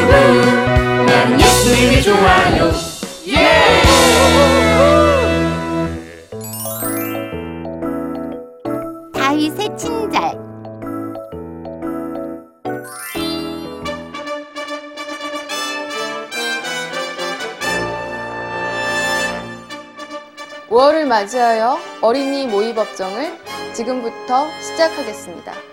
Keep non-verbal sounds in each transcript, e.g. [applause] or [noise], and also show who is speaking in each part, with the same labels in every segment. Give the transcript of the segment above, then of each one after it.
Speaker 1: 우후 난 예수님이 좋아요. 예. 다윗의 친절. 월을 맞이하여 어린이 모의 법정을 지금부터 시작하겠습니다.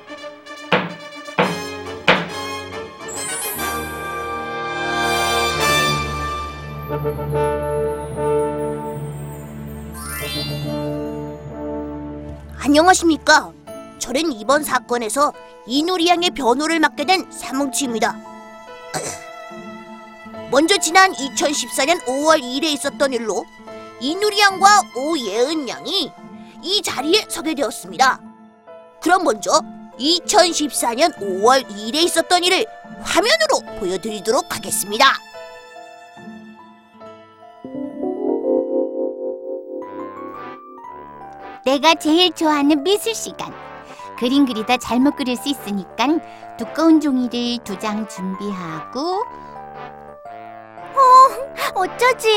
Speaker 2: 안녕하십니까. 저는 이번 사건에서 이누리 양의 변호를 맡게 된 사뭉치입니다. [clears throat] 먼저 지난 2014년 5월 2일에 있었던 일로 이누리 양과 오예은 양이 이 자리에 서게 되었습니다. 그럼 먼저 2014년 5월 2일에 있었던 일을 화면으로 보여드리도록 하겠습니다.
Speaker 3: 내가 제일 좋아하는 미술 시간. 그림 그리다 잘못 그릴 수 있으니까 두꺼운 종이를 두 장 준비하고 어, 어쩌지?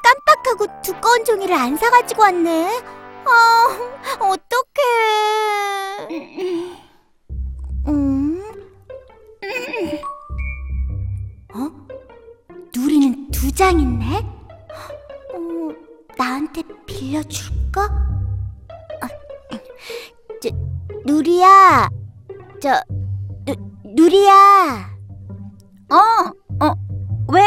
Speaker 3: 깜빡하고 두꺼운 종이를 안 사가지고 왔네. 어, 어떡해. 음? 어? 누리는 두 장 있네? 어, 나한테 빌려줄까? 누리야, 저, 누, 누리야. 어, 어, 왜?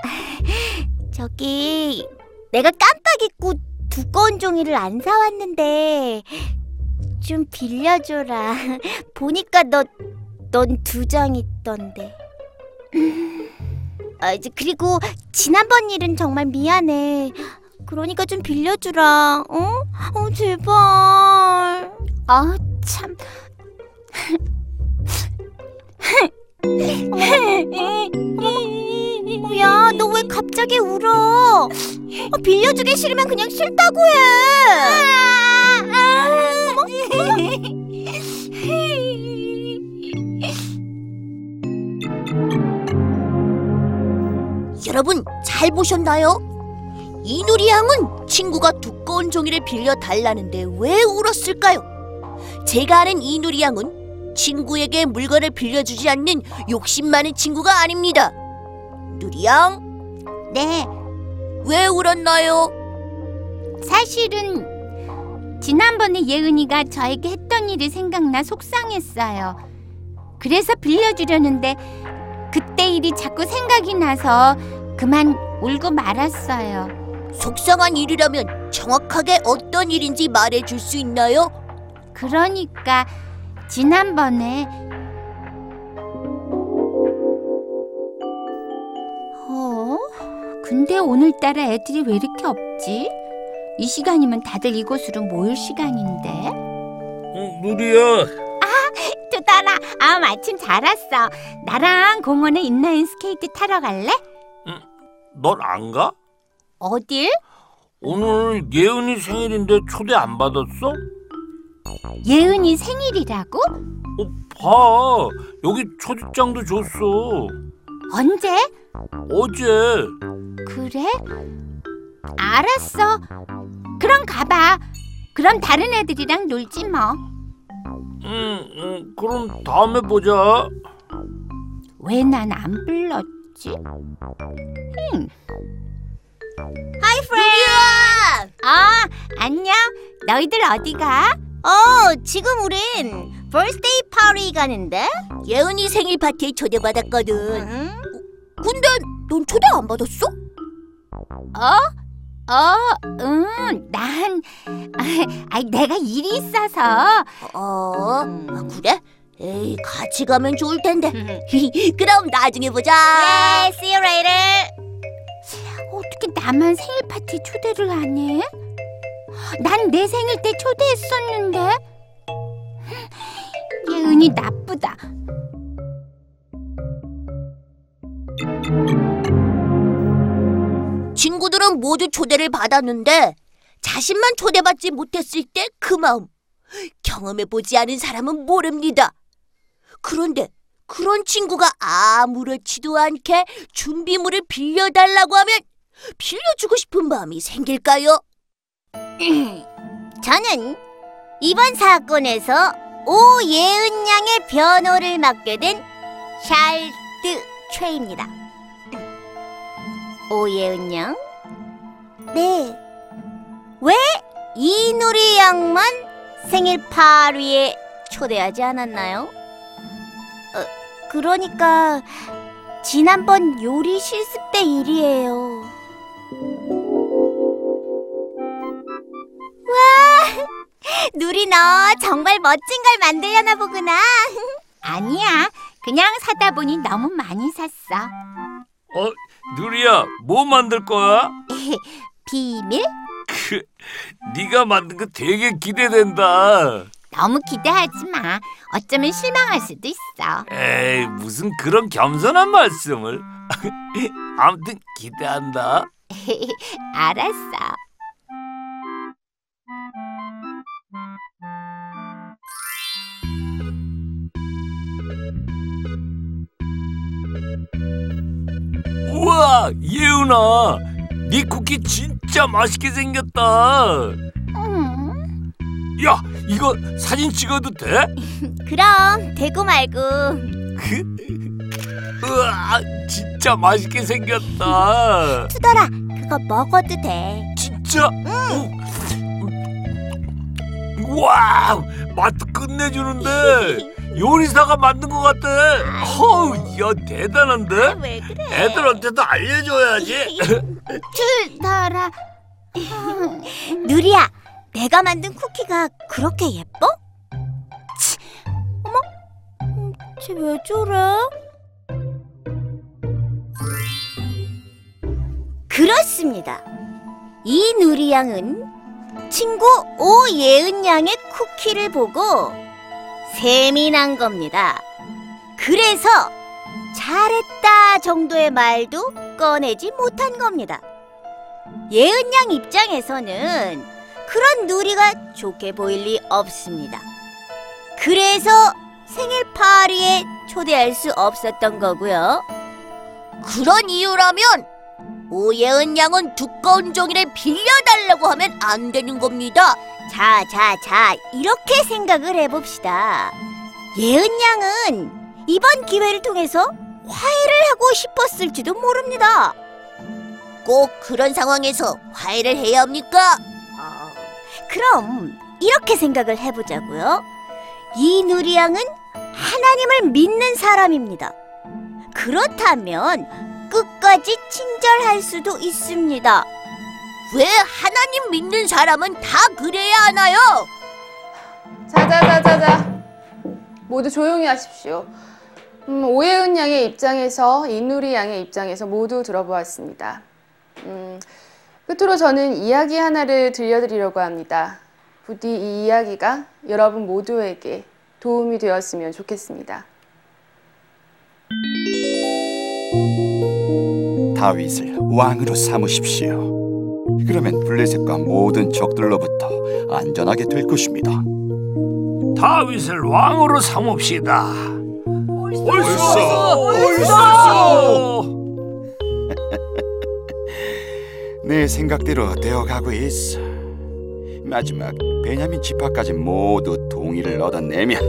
Speaker 3: [laughs] 저기, 내가 깜빡 잊고 두꺼운 종이를 안 사왔는데, 좀 빌려줘라. [laughs] 보니까 너, 넌 두 장 있던데. [laughs] 아, 이제 그리고 지난번 일은 정말 미안해. 그러니까 좀 빌려주라. 어? 어, 제발. 아, 참. 어, 야, 너 왜 갑자기 울어? 어, 빌려주기 싫으면 그냥 싫다고 해.
Speaker 2: 여러분 잘 보셨나요? 이누리 양은 친구가 두꺼운 종이를 빌려 달라는데 왜 울었을까요? 제가 아는 이누리 양은 친구에게 물건을 빌려주지 않는 욕심 많은 친구가 아닙니다. 누리 양,
Speaker 3: 네,
Speaker 2: 왜 울었나요?
Speaker 3: 사실은 지난번에 예은이가 저에게 했던 일이 생각나 속상했어요. 그래서 빌려주려는데 그때 일이 자꾸 생각이 나서 그만 울고 말았어요.
Speaker 2: 속상한 일이라면 정확하게 어떤 일인지 말해줄 수 있나요?
Speaker 3: 그러니까 지난번에 어? 근데 오늘따라 애들이 왜 이렇게 없지? 이 시간이면 다들 이곳으로 모일 시간인데.
Speaker 4: 어, 누리야,
Speaker 3: 두달아, 아 마침 잘 왔어. 나랑 공원에 인라인 스케이트 타러 갈래?
Speaker 4: 넌 안 가?
Speaker 3: 어딜?
Speaker 4: 오늘 예은이 생일인데 초대 안 받았어?
Speaker 3: 예은이 생일이라고?
Speaker 4: 어, 봐. 여기 초대장도 줬어.
Speaker 3: 언제?
Speaker 4: 어제.
Speaker 3: 그래? 알았어. 그럼 가봐. 그럼 다른 애들이랑 놀지 뭐.
Speaker 4: 응, 응, 그럼 다음에 보자.
Speaker 3: 왜 난 안 불렀지? 응.
Speaker 2: Hi friend!
Speaker 3: 아, 안녕. 너희들 어디 가?
Speaker 2: 어, 지금 우린 birthday party 가는데? 예은이 생일 파티에 초대받았거든.
Speaker 3: 응?
Speaker 2: 근데 넌 초대 안 받았어?
Speaker 3: 어? 어, 응. 난 [laughs] 아, 내가 일이 있어서.
Speaker 2: 어, 아, 그래? 에이, 같이 가면 좋을 텐데. [laughs] 그럼 나중에 보자.
Speaker 3: 네, see you later. 나만 생일 파티 초대를 안 해? 난 내 생일 때 초대했었는데. 예은이 나쁘다.
Speaker 2: 친구들은 모두 초대를 받았는데 자신만 초대받지 못했을 때 그 마음. 경험해보지 않은 사람은 모릅니다. 그런데 그런 친구가 아무렇지도 않게 준비물을 빌려달라고 하면 빌려주고 싶은 마음이 생길까요? [clears throat]
Speaker 3: 저는 이번 사건에서 오예은 양의 변호를 맡게 된 샬드 최입니다. 오예은 양? 네. 왜 이누리 양만 생일 파리에 초대하지 않았나요? 어, 그러니까 지난번 요리 실습 때 일이에요. 누리 너 정말 멋진 걸 만들려나 보구나. [laughs] 아니야, 그냥 사다 보니 너무 많이 샀어.
Speaker 4: 어, 누리야, 뭐 만들 거야? [laughs]
Speaker 3: 비밀?
Speaker 4: 크, 네가 만든 거 되게 기대된다.
Speaker 3: 너무 기대하지 마. 어쩌면 실망할 수도 있어.
Speaker 4: 에이, 무슨 그런 겸손한 말씀을. [laughs] 아무튼 기대한다.
Speaker 3: 알았어.
Speaker 4: 우와, 예은아, 네 쿠키 진짜 맛있게 생겼다.
Speaker 3: 음,
Speaker 4: 야, 이거 사진 찍어도 돼? [laughs]
Speaker 3: 그럼 되고 말고.
Speaker 4: 우와, 진짜 맛있게 생겼다. [laughs]
Speaker 3: 투더라, 그거 먹어도 돼.
Speaker 4: 진짜? 응. 와, 맛도 끝내주는데 요리사가 만든 것 같아. 어우, 야 대단한데?
Speaker 3: 왜 그래?
Speaker 4: 애들한테도 알려줘야지. [laughs]
Speaker 3: 투더라. 누리야, 내가 만든 쿠키가 그렇게 예뻐? 치, 어머, 음, 쟤왜 저래? 그렇습니다. 이 누리 양은 친구 오예은 양의 쿠키를 보고 셈이 난 겁니다. 그래서 잘했다 정도의 말도 꺼내지 못한 겁니다. 예은 양 입장에서는 그런 누리가 좋게 보일 리 없습니다. 그래서 생일 파리에 초대할 수 없었던 거고요.
Speaker 2: 그런 이유라면 오예은 양은 두꺼운 종이를 빌려달라고 하면 안 되는 겁니다.
Speaker 3: 자, 자, 자, 이렇게 생각을 해봅시다. 예은 양은 이번 기회를 통해서 화해를 하고 싶었을지도 모릅니다.
Speaker 2: 꼭 그런 상황에서 화해를 해야 합니까?
Speaker 3: 어, 그럼 이렇게 생각을 해보자고요. 이 누리 양은 하나님을 믿는 사람입니다. 그렇다면 끝까지 친절할 수도 있습니다.
Speaker 2: 왜 하나님 믿는 사람은 다 그래야 하나요?
Speaker 1: 자자자자자. 모두 조용히 하십시오. 음, 오예은 양의 입장에서 이누리 양의 입장에서 모두 들어보았습니다. 음, 끝으로 저는 이야기 하나를 들려드리려고 합니다. 부디 이 이야기가 여러분 모두에게 도움이 되었으면 좋겠습니다.
Speaker 5: 다윗을 왕으로 삼으십시오. 그러면 블레셋과 모든 적들로부터 안전하게 될 것입니다.
Speaker 4: 다윗을 왕으로 삼읍시다.
Speaker 5: 옳소!
Speaker 4: 옳소! [laughs]
Speaker 5: 내 생각대로 되어가고 있어. 마지막 베냐민 지파까지 모두 동의를 얻어내면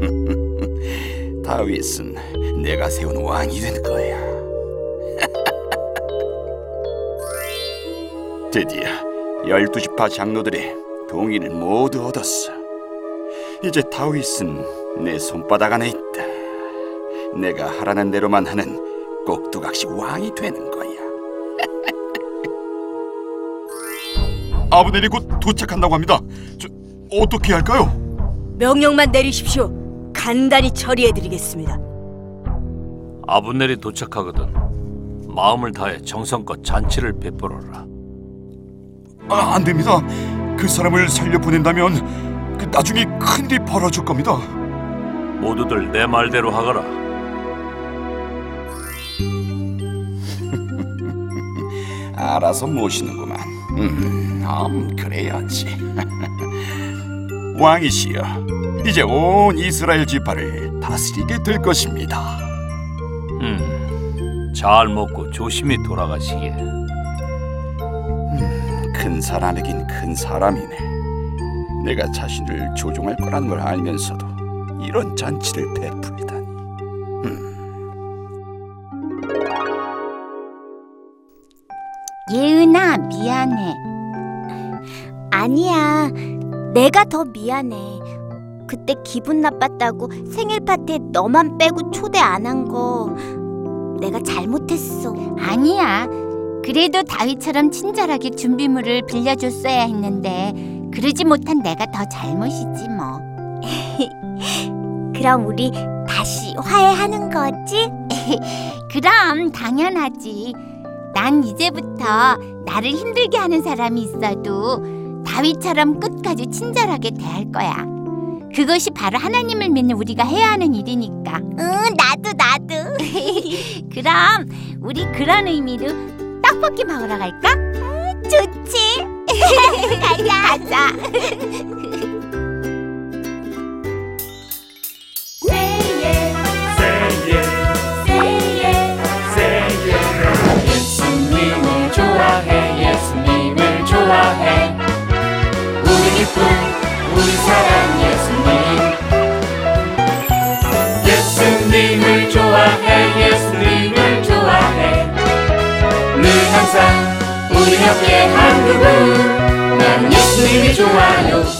Speaker 5: [laughs] 다윗은 내가 세운 왕이 될 거야. 드디어 열두 지파 장로들의 동의를 모두 얻었어. 이제 다윗은 내 손바닥 안에 있다. 내가 하라는 대로만 하는 꼭두각시 왕이 되는 거야. [laughs] 아브넬이 곧 도착한다고 합니다. 저 어떻게 할까요?
Speaker 6: 명령만 내리십시오. 간단히 처리해드리겠습니다.
Speaker 4: 아브넬이 도착하거든 마음을 다해 정성껏 잔치를 베풀어라.
Speaker 5: 아, 안 됩니다. 그 사람을 살려 보낸다면 그 나중에 큰일이 벌어질 겁니다.
Speaker 4: 모두들 내 말대로 하거라. [laughs]
Speaker 5: 알아서 모시는구만. 음, 음 그래야지. [laughs] 왕이시여, 이제 온 이스라엘 지파를 다스리게 될 것입니다.
Speaker 4: 음, 잘 먹고 조심히 돌아가시게.
Speaker 5: 큰 사람이긴 큰 사람이네. 내가 자신을 조종할 거라는 걸 알면서도 이런 잔치를 베풀다니.
Speaker 7: 예은아, 미안해. 아니야, 내가 더 미안해. 그때 기분 나빴다고 생일 파티에 너만 빼고 초대 안 한 거 내가 잘못했어. 아니야. 그래도 다윗처럼 친절하게 준비물을 빌려줬어야 했는데 그러지 못한 내가 더 잘못이지 뭐. [laughs] 그럼 우리 다시 화해하는 거지? [laughs] 그럼 당연하지. 난 이제부터 나를 힘들게 하는 사람이 있어도 다윗처럼 끝까지 친절하게 대할 거야. 그것이 바로 하나님을 믿는 우리가 해야 하는 일이니까. 응, 나도 나도. [laughs] 그럼 우리 그런 의미로 떡볶이 먹으러 갈까? 좋지. [laughs] 가자. 가자.
Speaker 8: 항상 우리 옆에 한 그분 나는 예수님이 좋아요